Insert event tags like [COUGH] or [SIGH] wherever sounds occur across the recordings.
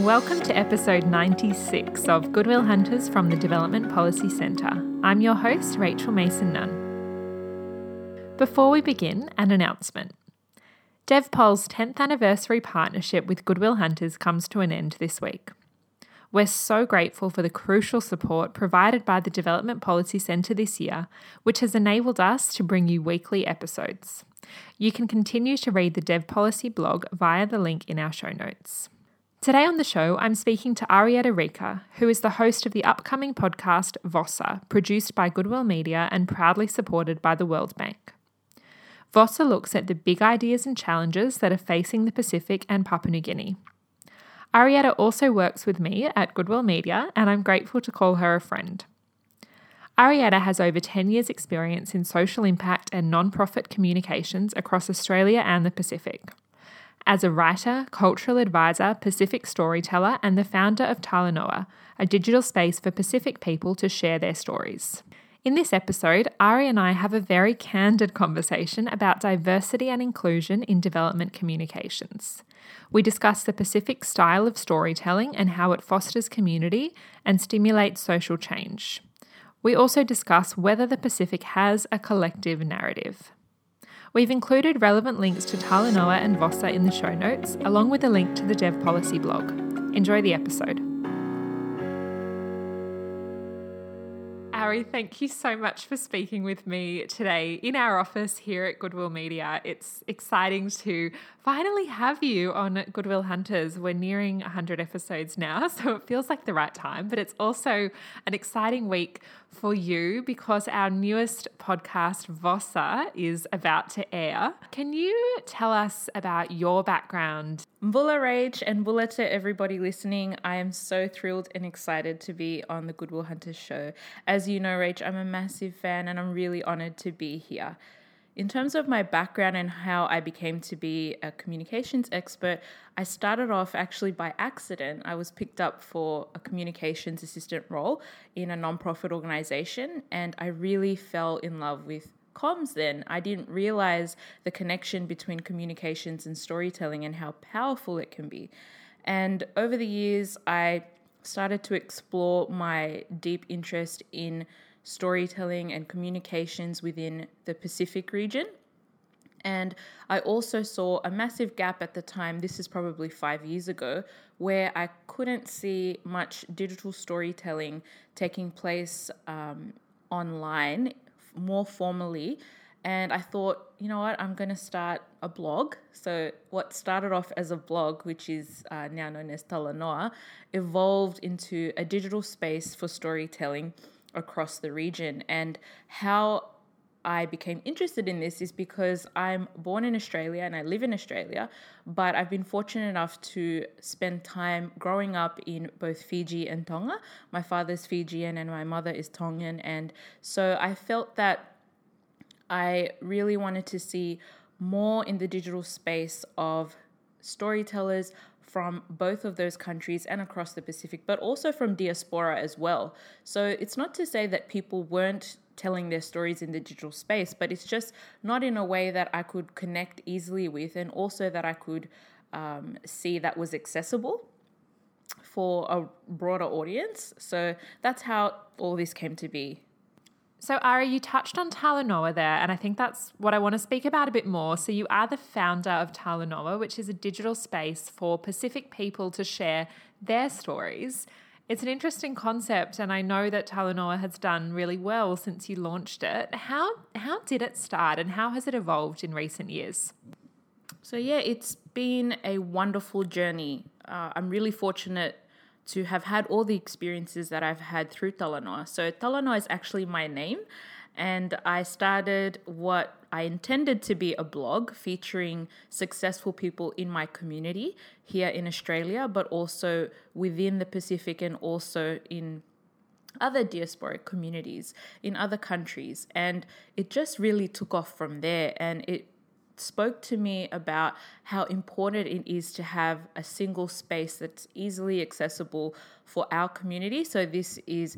Welcome to episode 96 of Goodwill Hunters from the Development Policy Centre. I'm your host, Rachel Mason Nunn. Before we begin, an announcement. DevPol's 10th anniversary partnership with Goodwill Hunters comes to an end this week. We're so grateful for the crucial support provided by the Development Policy Centre this year, which has enabled us to bring you weekly episodes. You can continue to read the Dev Policy blog via the link in our show notes. Today on the show, I'm speaking to Arietta Rika, who is the host of the upcoming podcast Vossa, produced by Goodwill Media and proudly supported by the World Bank. Vossa looks at the big ideas and challenges that are facing the Pacific and Papua New Guinea. Arietta also works with me at Goodwill Media, and I'm grateful to call her a friend. Arietta has over 10 years' experience in social impact and non-profit communications across Australia and the Pacific as a writer, cultural advisor, Pacific storyteller, and the founder of Talanoa, a digital space for Pacific people to share their stories. In this episode, Ari and I have a very candid conversation about diversity and inclusion in development communications. We discuss the Pacific style of storytelling and how it fosters community and stimulates social change. We also discuss whether the Pacific has a collective narrative. We've included relevant links to Talanoa and Vossa in the show notes, along with a link to the Dev Policy blog. Enjoy the episode. Ari, thank you so much for speaking with me today in our office here at Goodwill Media. It's exciting to finally have you on Goodwill Hunters. We're nearing 100 episodes now, [LAUGHS] so it feels like the right time, but it's also an exciting week for you because our newest podcast, Vossa, is about to air. Can you tell us about your background? Mbula Rage and Mbula to everybody listening. I am so thrilled and excited to be on the Goodwill Hunters show. As you know, Rach, I'm a massive fan and I'm really honored to be here. In terms of my background and how I became to be a communications expert, I started off actually by accident. I was picked up for a communications assistant role in a nonprofit organization, and I really fell in love with comms then. I didn't realize the connection between communications and storytelling and how powerful it can be. And over the years, I started to explore my deep interest in storytelling and communications within the Pacific region. And I also saw a massive gap at the time, this is probably five years ago, where I couldn't see much digital storytelling taking place um, online more formally. And I thought, you know what, I'm going to start a blog. So, what started off as a blog, which is uh, now known as Talanoa, evolved into a digital space for storytelling across the region. And how I became interested in this is because I'm born in Australia and I live in Australia, but I've been fortunate enough to spend time growing up in both Fiji and Tonga. My father's Fijian and my mother is Tongan. And so I felt that I really wanted to see more in the digital space of storytellers, from both of those countries and across the Pacific, but also from diaspora as well. So it's not to say that people weren't telling their stories in the digital space, but it's just not in a way that I could connect easily with, and also that I could um, see that was accessible for a broader audience. So that's how all this came to be. So, Ari, you touched on Talanoa there, and I think that's what I want to speak about a bit more. So, you are the founder of Talanoa, which is a digital space for Pacific people to share their stories. It's an interesting concept, and I know that Talanoa has done really well since you launched it. How how did it start, and how has it evolved in recent years? So yeah, it's been a wonderful journey. Uh, I'm really fortunate to have had all the experiences that I've had through Talanoa. So Talanoa is actually my name, and I started what I intended to be a blog featuring successful people in my community here in Australia, but also within the Pacific and also in other diasporic communities in other countries. And it just really took off from there. And it spoke to me about how important it is to have a single space that's easily accessible for our community. So, this is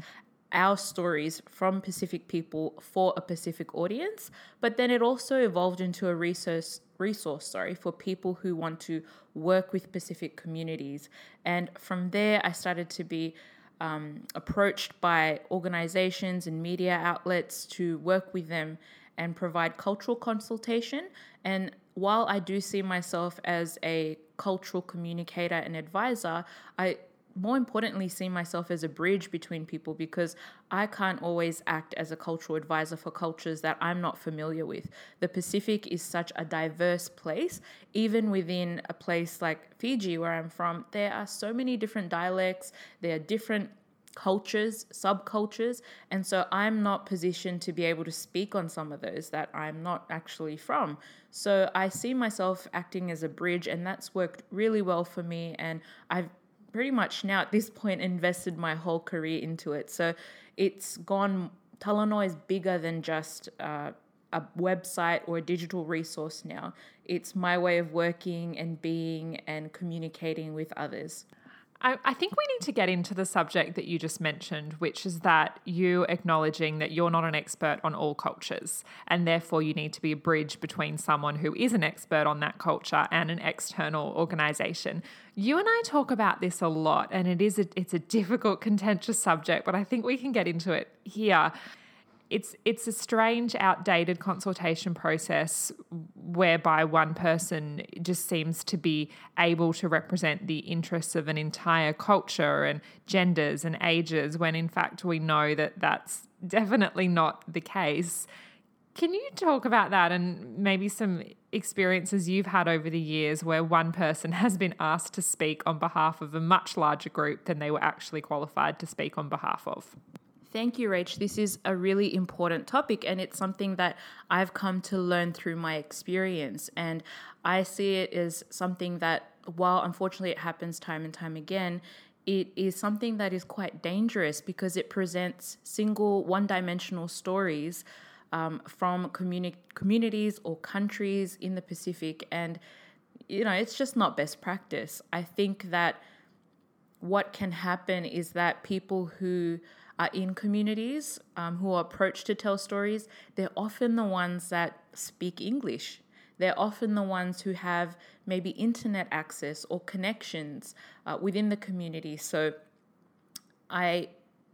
our stories from Pacific people for a Pacific audience. But then it also evolved into a resource resource, sorry, for people who want to work with Pacific communities. And from there, I started to be um, approached by organizations and media outlets to work with them and provide cultural consultation. And while I do see myself as a cultural communicator and advisor, I more importantly see myself as a bridge between people because I can't always act as a cultural advisor for cultures that I'm not familiar with. The Pacific is such a diverse place. Even within a place like Fiji, where I'm from, there are so many different dialects, there are different cultures, subcultures, and so I'm not positioned to be able to speak on some of those that I'm not actually from. So I see myself acting as a bridge, and that's worked really well for me. And I've pretty much now at this point invested my whole career into it. So it's gone. Talanoa is bigger than just uh, a website or a digital resource now. It's my way of working and being and communicating with others. I, I, think we need to get into the subject that you just mentioned, which is that you acknowledging that you're not an expert on all cultures, and therefore you need to be a bridge between someone who is an expert on that culture and an external organization. You and I talk about this a lot, and it is a, it's a difficult, [LAUGHS] contentious subject, but I think we can get into it here it's it's a strange outdated consultation process whereby one person just seems to be able to represent the interests of an entire culture and genders and ages when in fact we know that that's definitely not the case. Can you talk about that and maybe some experiences you've had over the years where one person [LAUGHS] has been asked to speak on behalf of a much larger group than they were actually qualified to speak on behalf of Thank you, Rach. This is a really important topic, and it's something that I've come to learn through my experience. And I see it as something that, while unfortunately it happens time and time again, it is something that is quite dangerous because it presents single, one dimensional stories um, from communi- communities or countries in the Pacific. And, you know, it's just not best practice. I think that what can happen is that people who are in communities um, who are approached to tell stories, they're often the ones that speak English. They're often the ones who have maybe internet access or connections uh, within the community. So I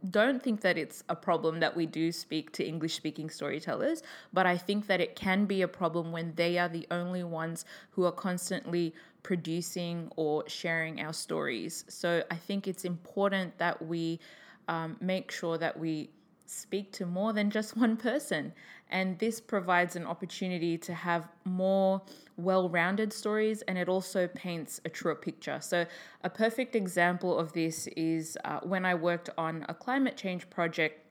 don't think that it's a problem that we do speak to English speaking storytellers, but I think that it can be a problem when they are the only ones who are constantly producing or sharing our stories. So I think it's important that we um, make sure that we speak to more than just [LAUGHS] one person. And this provides an opportunity to have more well rounded stories and it also paints a truer picture. So, a perfect example of this is uh, when I worked on a climate change project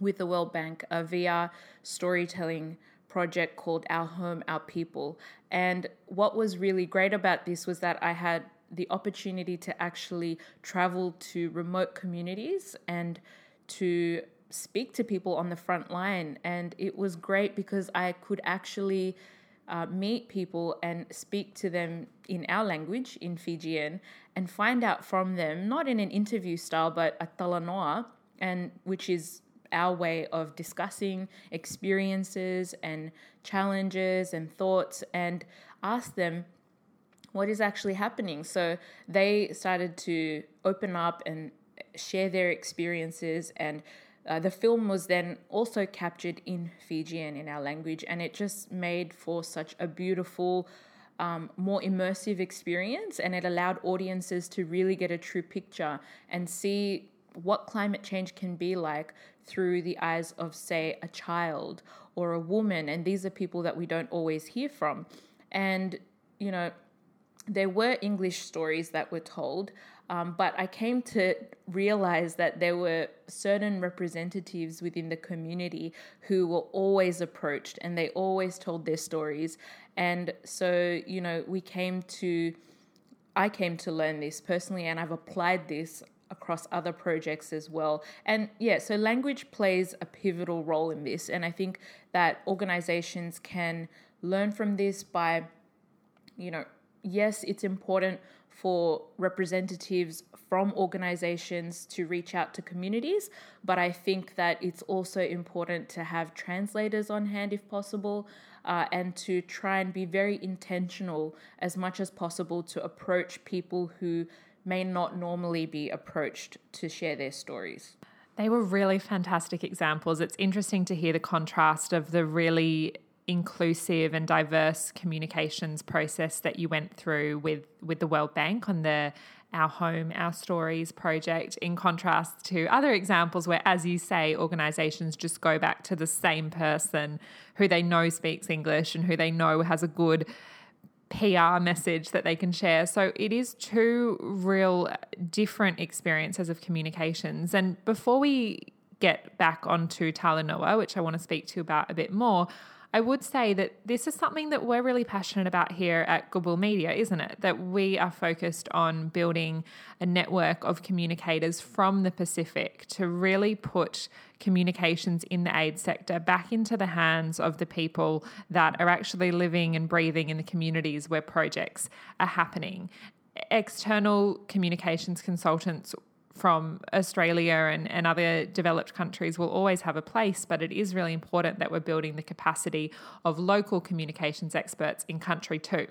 with the World Bank, a VR storytelling project called Our Home, Our People. And what was really great about this was that I had the opportunity to actually travel to remote communities and to speak to people on the front line. And it was great because I could actually uh, meet people and speak to them in our language, in Fijian, and find out from them, not in an interview style, but a talanoa, and which is our way of discussing experiences and challenges and thoughts, and ask them what is actually happening. So they started to open up and share their experiences and uh, the film was then also captured in Fijian in our language, and it just made for such a beautiful, um, more immersive experience. And it allowed audiences to really get a true picture and see what climate change can be like through the eyes of, say, a child or a woman. And these are people that we don't always hear from. And, you know, there were English stories that were told, um, but I came to realize that there were certain representatives within the community who were always approached and they always told their stories. And so, you know, we came to, I came to learn this personally, and I've applied this across other projects as well. And yeah, so language plays a pivotal role in this. And I think that organizations can learn from this by, you know, yes, it's important for representatives from organizations to reach out to communities, but I think that it's also important to have translators on hand if possible. Uh, and to try and be very intentional as much as possible to approach people who may not normally be approached to share their stories. They were really fantastic examples. It's interesting to hear the contrast of the really inclusive and diverse communications process that you went through with with the World Bank on the our home our stories project in contrast to other examples where as you say organizations just go back to the same person who they know speaks English and who they know has a good PR message that they can share. So it is two real different experiences of communications. And before we get back onto Talanoa, which I want to speak to you about a bit more, I would say that this is something that we're really passionate about here at Goodwill Media, isn't it? That we are focused on building a network of communicators from the Pacific to really put communications in the aid sector back into the hands of the people that are actually living and breathing in the communities where projects are happening. External communications consultants from Australia and, and other developed countries will always have a place, but it is really important that we're building the capacity of local communications experts in country too.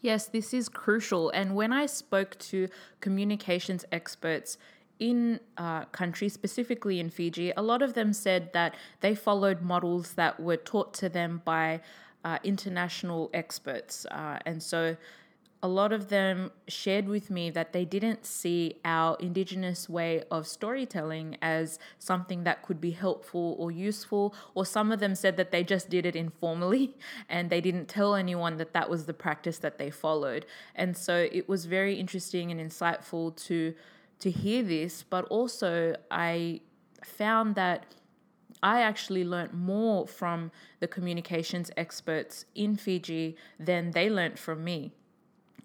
Yes, this is crucial. And when I spoke to communications experts in uh, countries, specifically in Fiji, a lot of them said that they followed models that were taught to them by uh, international experts. Uh, and so a lot of them shared with me that they didn't see our Indigenous way of storytelling as something that could be helpful or useful, or some of them said that they just did it informally [LAUGHS] and they didn't tell anyone that that was the practice that they followed. And so it was very interesting and insightful to to hear this, but also I found that I actually learnt more from the communications experts in Fiji than they learnt from me.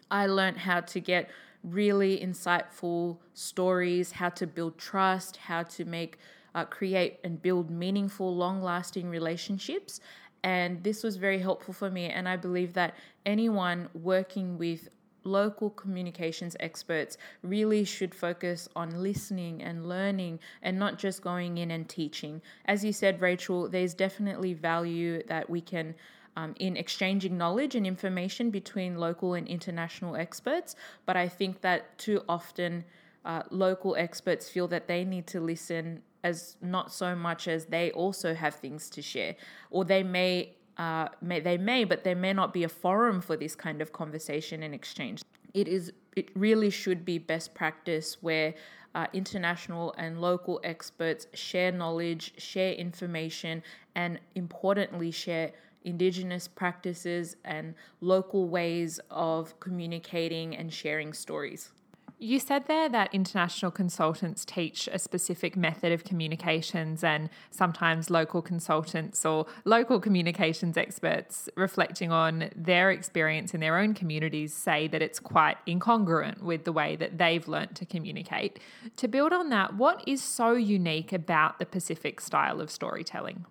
I learned how to get really insightful stories, how to build trust, how to make, uh, create, and build meaningful, long lasting relationships. And this was very helpful for me. And I believe that anyone working with local communications experts really should focus on listening and learning and not just going in and teaching. As you said, Rachel, there's definitely value that we can um, in exchanging knowledge and information between local and international experts. But I think that too often uh, local experts feel that they need to listen as not so much as they also have things to share, or they may. Uh, may, they may, but there may not be a forum for this kind of conversation and exchange. It is. It really should be best practice where uh, international and local experts share knowledge, share information, and importantly, share Indigenous practices and local ways of communicating and sharing stories. You said there that international consultants teach a specific method of communications, and sometimes local consultants or local communications experts reflecting on their experience in their own communities say that it's quite incongruent with the way that they've learnt to communicate. To build on that, what is so unique about the Pacific style of storytelling?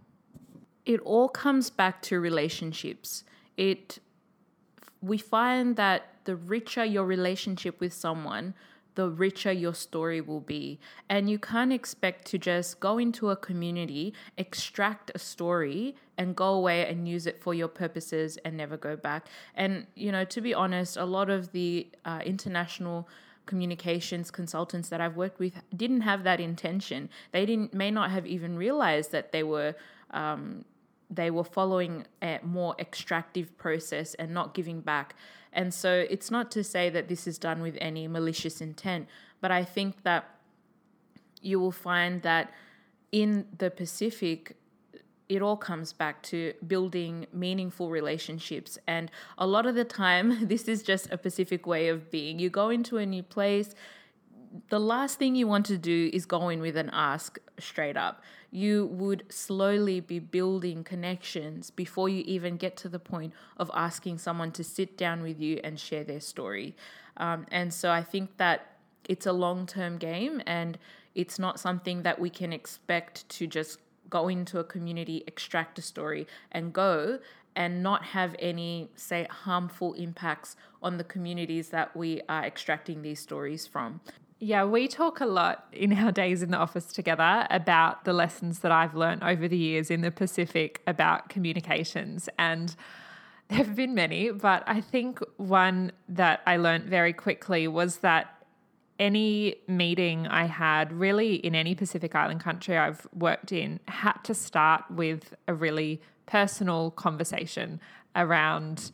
It all comes back to relationships. It we find that the richer your relationship with someone, the richer your story will be. And you can't expect to just go into a community, extract a story, and go away and use it for your purposes and never go back. And, you know, to be honest, a lot of the uh, international communications consultants that I've worked with didn't have that intention. They didn't may not have even realized that they were um, they were following a more extractive process and not giving back. And so it's not to say that this is done with any malicious intent, but I think that you will find that in the Pacific, it all comes back to building meaningful relationships. And a lot of the time, [LAUGHS] this is just a Pacific way of being. You go into a new place, the last thing you want to do is go in with an ask straight up. You would slowly be building connections before you even get to the point of asking someone to sit down with you and share their story. Um, and so I think that it's a long term game and it's not something that we can expect to just go into a community, extract a story, and go. and not have any, say, harmful impacts on the communities that we are extracting these stories from. Yeah, we talk a lot in our days in the office together about the lessons that I've learned over the years in the Pacific about communications. And there have been many, but I think one that I learned very quickly was that any meeting I had, really in any Pacific Island country I've worked in, had to start with a really personal conversation around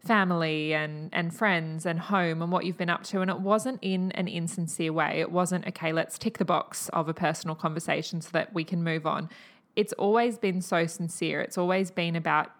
family and and friends and home and what you've been up to. And it wasn't in an insincere way. It wasn't okay let's tick the box of a personal conversation so that we can move on. It's always been so sincere. It's always been about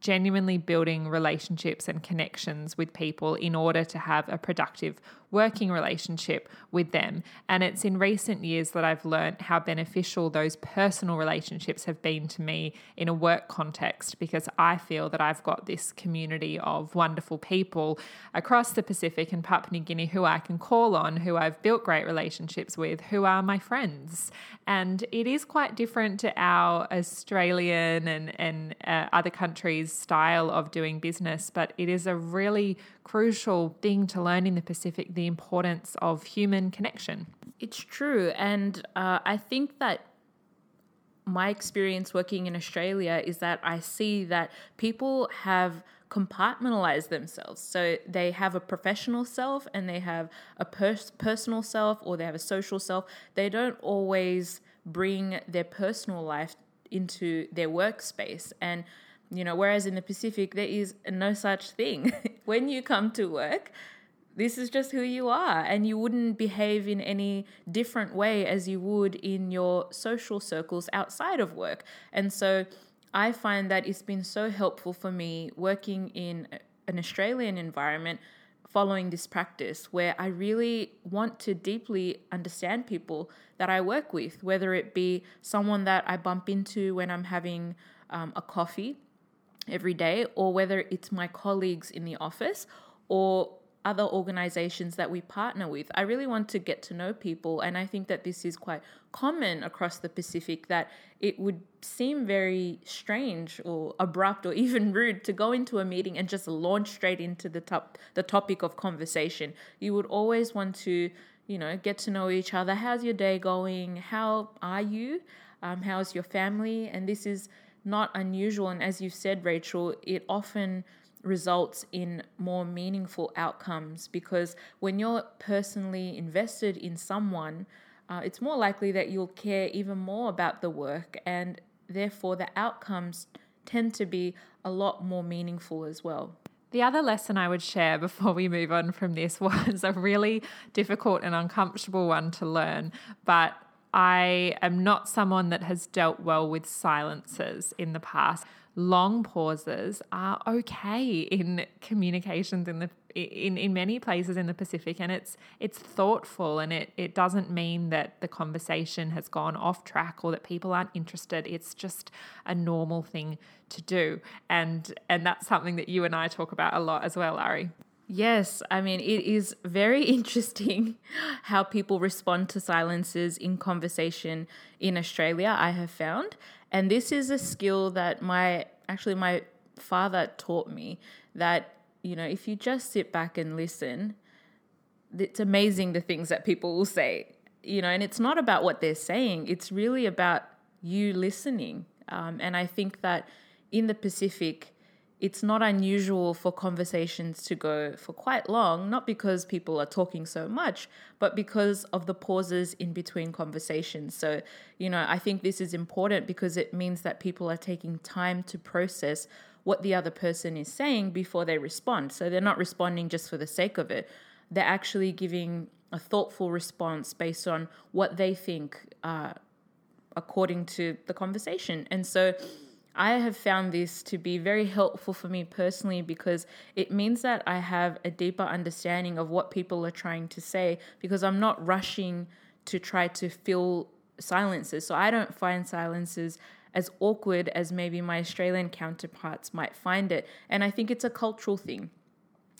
genuinely building relationships and connections with people in order to have a productive working relationship with them. And it's in recent years that I've learned how beneficial those personal relationships have been to me in a work context because I feel that I've got this community of wonderful people across the Pacific and Papua New Guinea who I can call on, who I've built great relationships with, who are my friends. And it is quite different to our Australian and, and uh, other countries' style of doing business, but it is a really crucial thing to learn in the Pacific the importance of human connection. It's true. And uh, I think that my experience working in Australia is that I see that people have compartmentalized themselves. So they have a professional self and they have a pers- personal self or they have a social self. They don't always bring their personal life into their workspace. And you know, whereas in the Pacific, there is no such thing. [LAUGHS] when you come to work, this is just who you are, and you wouldn't behave in any different way as you would in your social circles outside of work. And so I find that it's been so helpful for me working in an Australian environment following this practice where I really want to deeply understand people that I work with, whether it be someone that I bump into when I'm having um, a coffee every day, or whether it's my colleagues in the office or other organizations that we partner with. I really want to get to know people, and I think that this is quite common across the Pacific that it would seem very strange or abrupt or [LAUGHS] even rude to go into a meeting and just launch straight into the top the topic of conversation. You would always want to, you know, get to know each other. How's your day going? How are you? Um, how's your family? And this is not unusual. And as you said, Rachel, it often results in more meaningful outcomes because when you're personally invested in someone, uh, it's more likely that you'll care even more about the work, and therefore the outcomes tend to be a lot more meaningful as well. The other lesson I would share before we move on from this [LAUGHS] was a really difficult and uncomfortable one to learn, but I am not someone that has dealt well with silences in the past. Long pauses are okay in communications in the in, in many places in the Pacific and it's it's thoughtful and it, it doesn't mean that the conversation has gone off track or that people aren't interested. It's just a normal thing to do. And and that's something that you and I talk about a lot as well, Ari. Yes, I mean, it is very [LAUGHS] interesting how people respond to silences in conversation in Australia, I have found. And this is a skill that my actually my father taught me that, you know, if you just sit back and listen, it's amazing the things that people will say, you know, and it's not about what they're saying, it's really about you listening. Um, and I think that in the Pacific, it's not unusual for conversations to go for quite long, not because people are talking so much, but because of the pauses in between conversations. So, you know, I think this is important because it means that people are taking time to process what the other person is saying before they respond. So they're not responding just for the sake of it, they're actually giving a thoughtful response based on what they think uh, according to the conversation. And so, I have found this to be very helpful for me personally because it means that I have a deeper understanding of what people are trying to say because I'm not rushing to try to fill silences. So I don't find silences as awkward as maybe my Australian counterparts might find it. And I think it's a cultural thing.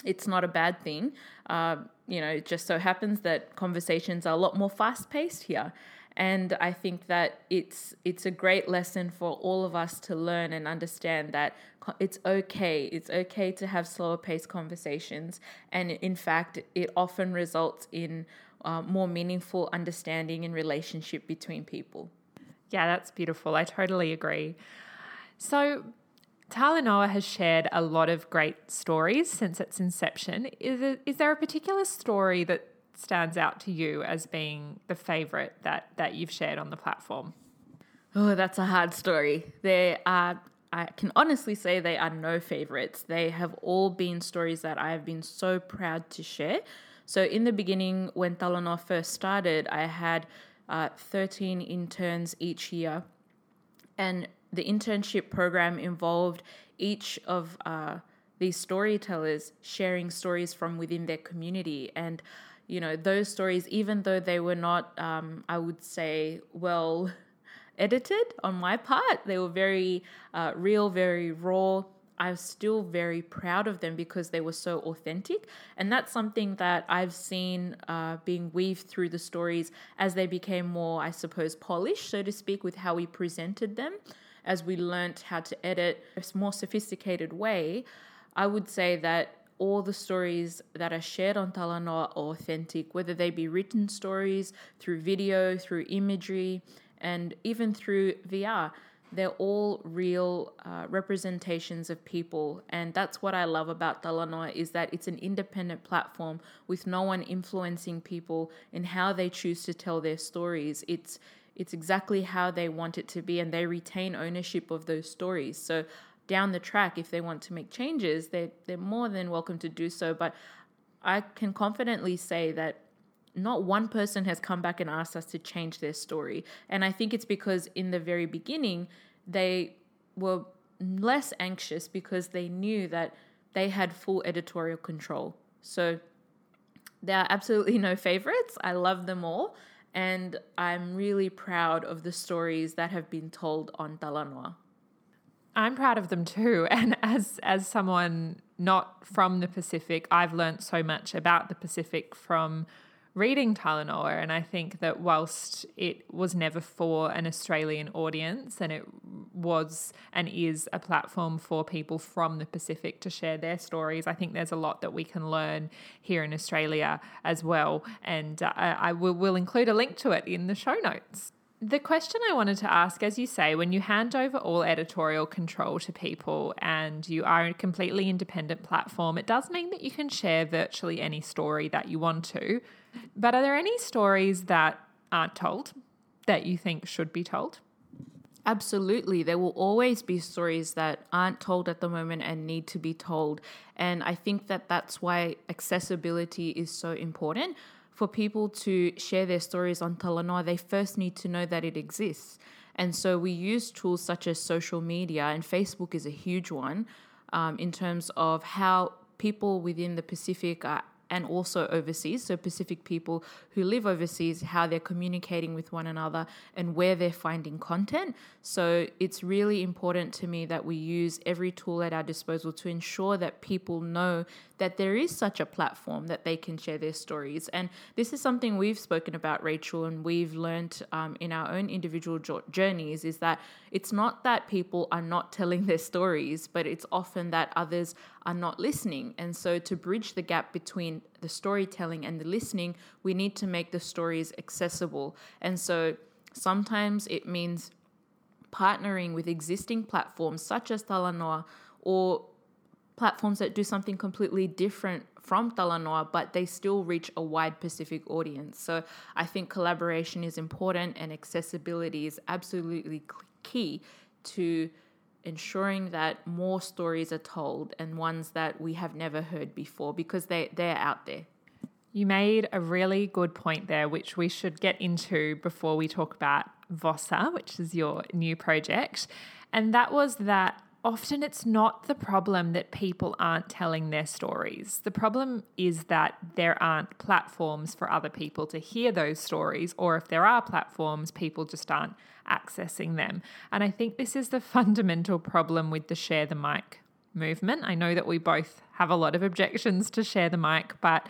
It's not a bad thing. Uh, you know, it just so happens that conversations are a lot more fast paced here. And I think that it's it's a great lesson for all of us to learn and understand that it's okay. It's okay to have slower paced conversations, and in fact, it often results in uh, more meaningful understanding and relationship between people. Yeah, that's beautiful. I totally agree. So, Talanoa has shared a lot of great stories since its inception. Is, it, is there a particular story that stands out to you as being the favorite that, that you've shared on the platform? Oh, that's a hard story. There are, I can honestly say, they are no favorites. They have all been stories that I have been so proud to share. So, in the beginning, when Talanoa first started, I had uh, 13 interns each year. And the internship program involved each of uh, these storytellers sharing stories from within their community. And, you know, those stories, even though they were not, um, I would say, well [LAUGHS] edited on my part, they were very uh, real, very raw. I'm still very proud of them because they were so authentic. And that's something that I've seen uh, being weaved through the stories as they became more, I suppose, polished, so to speak, with how we presented them as we learnt how to edit a more sophisticated way, I would say that all the stories that are shared on Talanoa are authentic, whether they be written stories, through video, through imagery, and even through VR. They're all real uh, representations of people, and that's what I love about Talanoa is that it's an independent platform with no one influencing people in how they choose to tell their stories. It's it's exactly how they want it to be and they retain ownership of those stories so down the track if they want to make changes they they're more than welcome to do so. But i can confidently say that not one person has come back and asked us to change their story. And i think it's because in the very beginning they were less anxious because they knew that they had full editorial control. So there are absolutely no favorites. I love them all. And I'm really proud of the stories that have been told on Talanoa. I'm proud of them too. [LAUGHS] And as as someone not from the Pacific, I've learned so much about the Pacific from reading Talanoa. And I think that whilst it was never for an Australian audience and it was and is a platform for people from the Pacific to share their stories, I think there's a lot that we can learn here in Australia as well. And uh, I will will include a link to it in the show notes. The question I wanted to ask, as you say, when you hand over all editorial control to people and you are a completely independent platform, it does mean that you can share virtually any story that you want to. But are there any stories that aren't told that you think should be told? Absolutely. There will always be stories that aren't told at the moment and need to be told. And I think that that's why accessibility is so important. For people to share their stories on Talanoa, they first need to know that it exists. And so we use tools such as social media, and Facebook is a huge one um, in terms of how people within the Pacific are and also overseas. So, Pacific people who live overseas, how they're communicating with one another and where they're finding content. So, it's really important to me that we use every tool at our disposal to ensure that people know that there is such a platform that they can share their stories. And this is something we've spoken about, Rachel, and we've learned um, in our own individual journeys is that it's not that people are not [LAUGHS] telling their stories, but it's often that others are not listening. And so, to bridge the gap between the storytelling and the listening, we need to make the stories accessible. And so, sometimes it means partnering with existing platforms such as Talanoa or platforms that do something completely different from Talanoa, but they still reach a wide Pacific audience. So I think collaboration is important and accessibility is absolutely key to ensuring that more stories are told and ones that we have never heard before because they, they're out there. You made a really good point there, which we should get into before we talk about Vossa, which is your new project. And that was that often it's not the problem that people aren't telling their stories. The problem is that there aren't platforms for other people to hear those stories, or if there are platforms, people just aren't accessing them. And I think this is the fundamental problem with the share the mic movement. I know that we both have a lot of objections to share the mic, but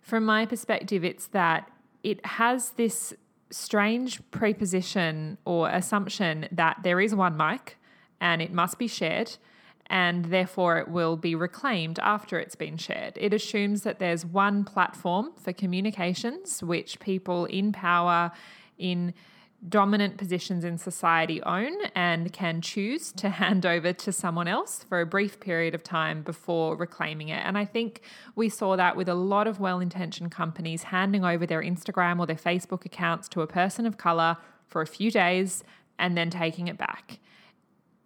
from my perspective, it's that it has this strange preposition or assumption that there is one mic and it must be shared and therefore it will be reclaimed after it's been shared. It assumes that there's one platform for communications which people in power, in dominant positions in society own and can choose to [LAUGHS] hand over to someone else for a brief period of time before reclaiming it. And I think we saw that with a lot of well intentioned companies handing over their Instagram or their Facebook accounts to a person of color for a few days and then taking it back.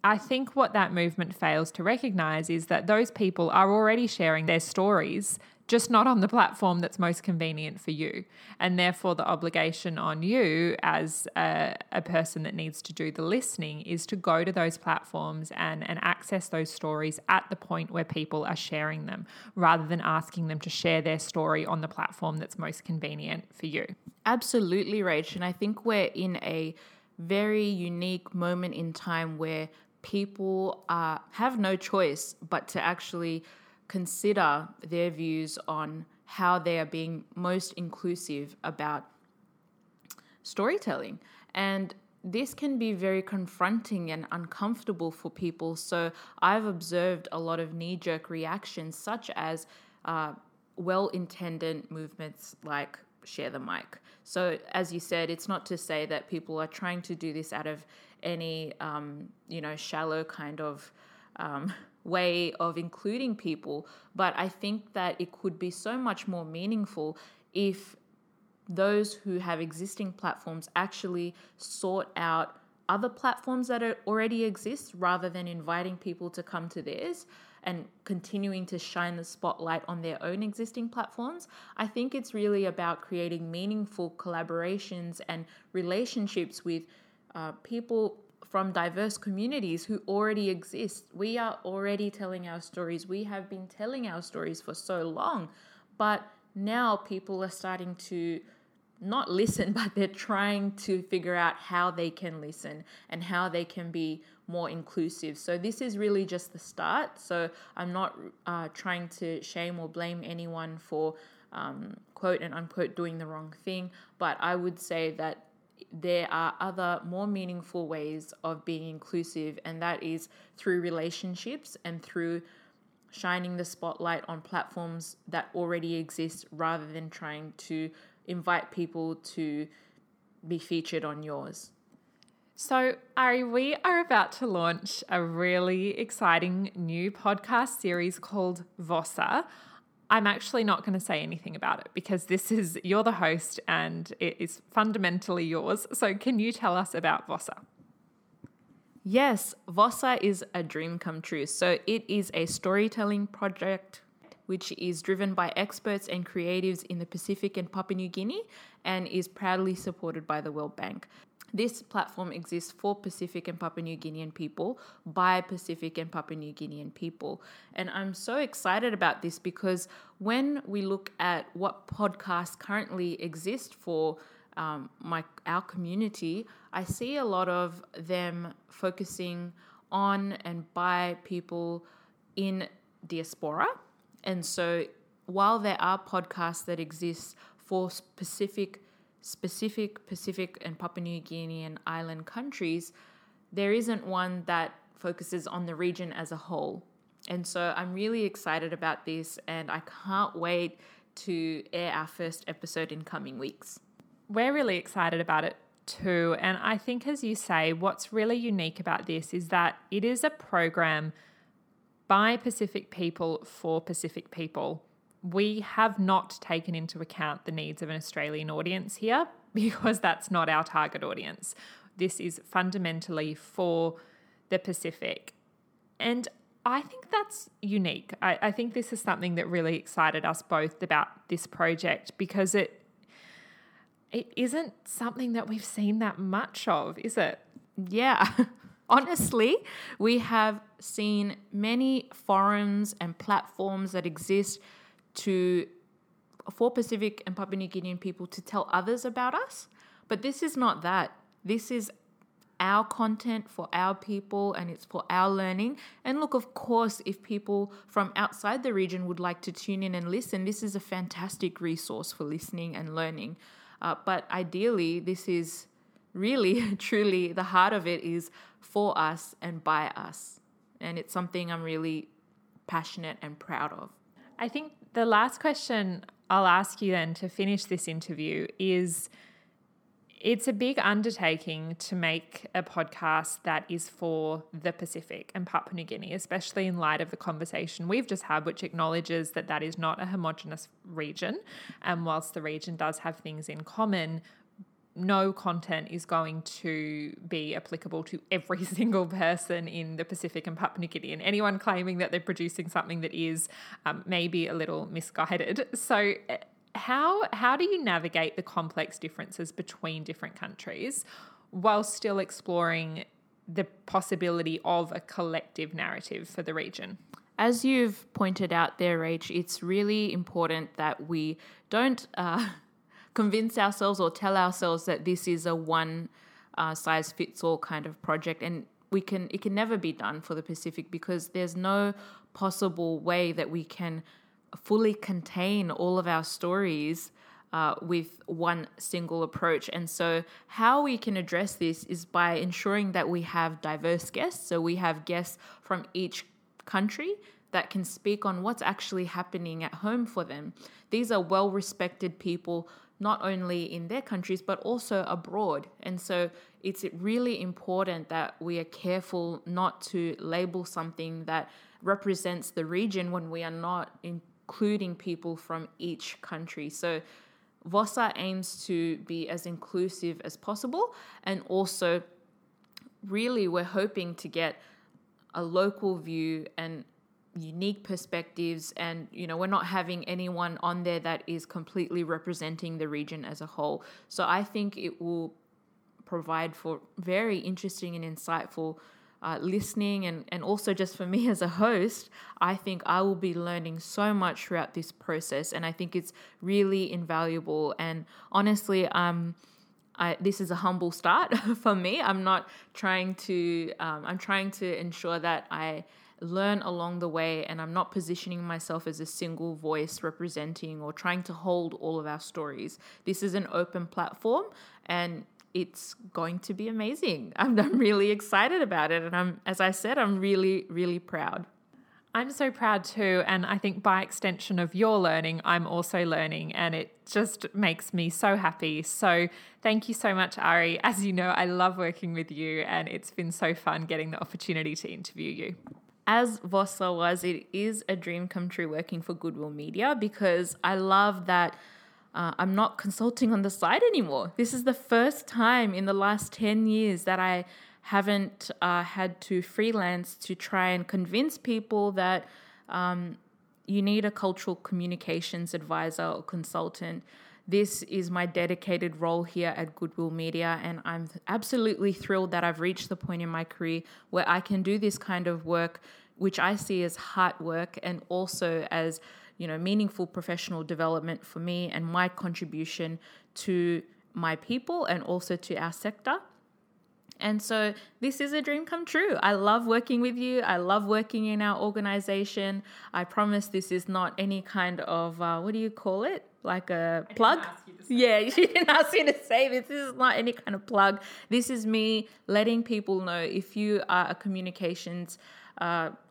I think what that movement fails to recognize is that those people are already sharing their stories, just not on the platform that's most convenient for you. And therefore, the obligation on you as a, a, person that needs to do the listening is to go to those platforms and, and access those stories at the point where people are sharing them, rather than asking them to share their story on the platform that's most convenient for you. Absolutely, Rach. And I think we're in a very unique moment in time where people uh, have no choice but to actually consider their views on how they are being most inclusive about storytelling. And this can be very confronting and uncomfortable for people. So I've observed a lot of knee jerk reactions, such as uh, well intended movements like share the mic. So, as you said, it's not to say that people are trying to do this out of any um, you know shallow kind of um, [LAUGHS] way of including people but i think that it could be so much more meaningful if those who have existing platforms actually sort out other platforms that already exist rather than inviting people to come to theirs and continuing to shine the spotlight on their own existing platforms. I think it's really about creating meaningful collaborations and relationships with uh, people from diverse communities who already exist. We are already telling our stories. We have been telling our stories for so long, but now people are starting to not [LAUGHS] listen, but they're trying to figure out how they can listen and how they can be more inclusive. So, this is really just the start. So, I'm not uh, trying to shame or blame anyone for um, quote and unquote doing the wrong thing, but I would say that there are other more meaningful ways of being inclusive, and that is through relationships and through shining the spotlight on platforms that already exist rather than trying to invite people to be featured on yours. So, Ari, we are about to launch a really exciting new podcast series called Vossa. I'm actually not going to say anything about it because this is, you're the host and it is fundamentally yours. So, can you tell us about Vossa? Yes, Vossa is a dream come true. So, it is a storytelling project which is driven by experts and creatives in the Pacific and Papua New Guinea and is proudly supported by the World Bank. This platform exists for Pacific and Papua New Guinean people by Pacific and Papua New Guinean people. And I'm so excited about this because when we look at what podcasts currently exist for um, my our community, I see a lot of them focusing on and by people in diaspora. And so while there are podcasts that exist for specific specific Pacific and Papua New Guinean island countries, there isn't one that focuses on the region as a whole. And so I'm really excited about this and I can't wait to air our first episode in coming weeks. We're really excited about it too. And I think, as you say, what's really unique about this is that it is a program by Pacific people for Pacific people we have not taken into account the needs of an Australian audience here [LAUGHS] because that's not our target audience. This is fundamentally for the Pacific. And I think that's unique. I, I, think this is something that really excited us both about this project because it it isn't something that we've seen that much of, is it? Yeah. [LAUGHS] Honestly, we have seen many forums and platforms that exist to for Pacific and Papua New Guinean people to tell others about us. But this is not that. This is our content for our people and it's for our learning. And look, of course, if people from outside the region would like to tune in and listen, this is a fantastic resource for listening and learning. Uh, but ideally, this is really, [LAUGHS] truly, the heart of it is for us and by us. And it's something I'm really passionate and proud of. I think the last question I'll ask you then to finish this interview is it's a big undertaking to make a podcast that is for the Pacific and Papua New Guinea, especially in light of the conversation we've just had, which acknowledges that that is not a homogenous region. And whilst the region does have things in common, no content is going to be applicable to every [LAUGHS] single person in the Pacific and Papua New Guinea. And anyone claiming that they're producing something that is um, maybe a little misguided. So, how how do you navigate the complex differences between different countries while still exploring the possibility of a collective narrative for the region? As you've pointed out there, Rach, it's really important that we don't uh, convince ourselves or tell ourselves that this is a one uh, size fits all kind of project. And we can it can never be done for the Pacific because there's no possible way that we can fully contain all of our stories uh, with one single approach. And so, how we can address this is by ensuring that we have diverse guests. So, we have guests from each country that can speak on what's actually happening at home for them. These are well respected people, not only in their countries, but also abroad. And so, it's really important that we are careful not to label something that represents the region when we are not including people from each country. So VOSA aims to be as inclusive as possible and also really we're hoping to get a local view and unique perspectives and you know we're not having anyone on there that is completely representing the region as a whole so i think it will provide for very interesting and insightful uh, listening and, and also just for [LAUGHS] me as a host, I think I will be learning so much throughout this process. And I think it's really invaluable. And honestly, um, I, this is a humble start [LAUGHS] for me. I'm not trying to, um, I'm trying to ensure that I learn along the way and I'm not positioning myself as a single voice representing or trying to hold all of our stories. This is an open platform and it's going to be amazing. [LAUGHS] I'm, I'm really excited about it. And I'm, as I said, I'm really, really proud. I'm so proud too. And I think by extension of your learning, I'm also learning. And it just makes me so happy. So thank you so much, Ari. As you know, I love working with you, and it's been so fun getting the opportunity to interview you. As VOSA was, it is a dream come true working for Goodwill Media because I love that uh, I'm not consulting on the side anymore. This is the first time in the last 10 years that I haven't uh, had to freelance to try and convince people that um, you need a cultural communications advisor or consultant. This is my dedicated role here at Goodwill Media, and I'm absolutely thrilled that I've reached the point in my career where I can do this kind of work, which I see as hard work and also as you know, meaningful professional development for me and my contribution to my people and also to our sector. And so this is a dream come true. I love working with you. I love working in our organization. I promise this is not any kind of, uh, what do you call it? Like a plug? Yeah, [LAUGHS] she didn't ask me to say this. This is not any kind of plug. This is me letting people know if you are a communications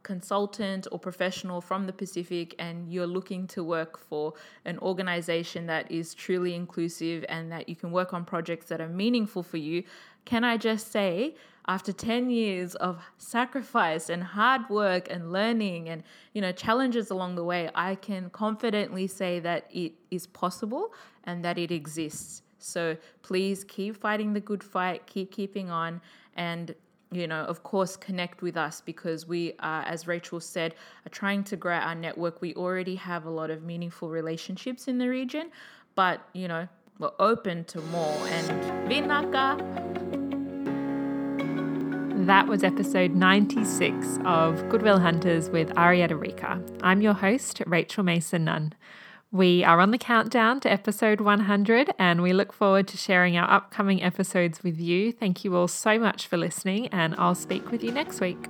consultant or professional from the Pacific and you're looking to work for an organization that is truly inclusive and that you can work on projects that are meaningful for you, can I just say, after 10 years of sacrifice and hard work and learning and you know challenges along the way i can confidently say that it is possible and that it exists. So please keep fighting the good fight keep keeping on and you know, of course, connect with us because we are, as Rachel said, are trying to grow our network. We already have a lot of meaningful relationships in the region, but, you know, we're open to more. And Vinaka! That was episode 96 of Goodwill Hunters with Arietta Rika. I'm your host, Rachel Mason Nunn. We are on the countdown to episode 100 and we look forward to sharing our upcoming episodes with you. Thank you all so much for listening, and I'll speak with you next week.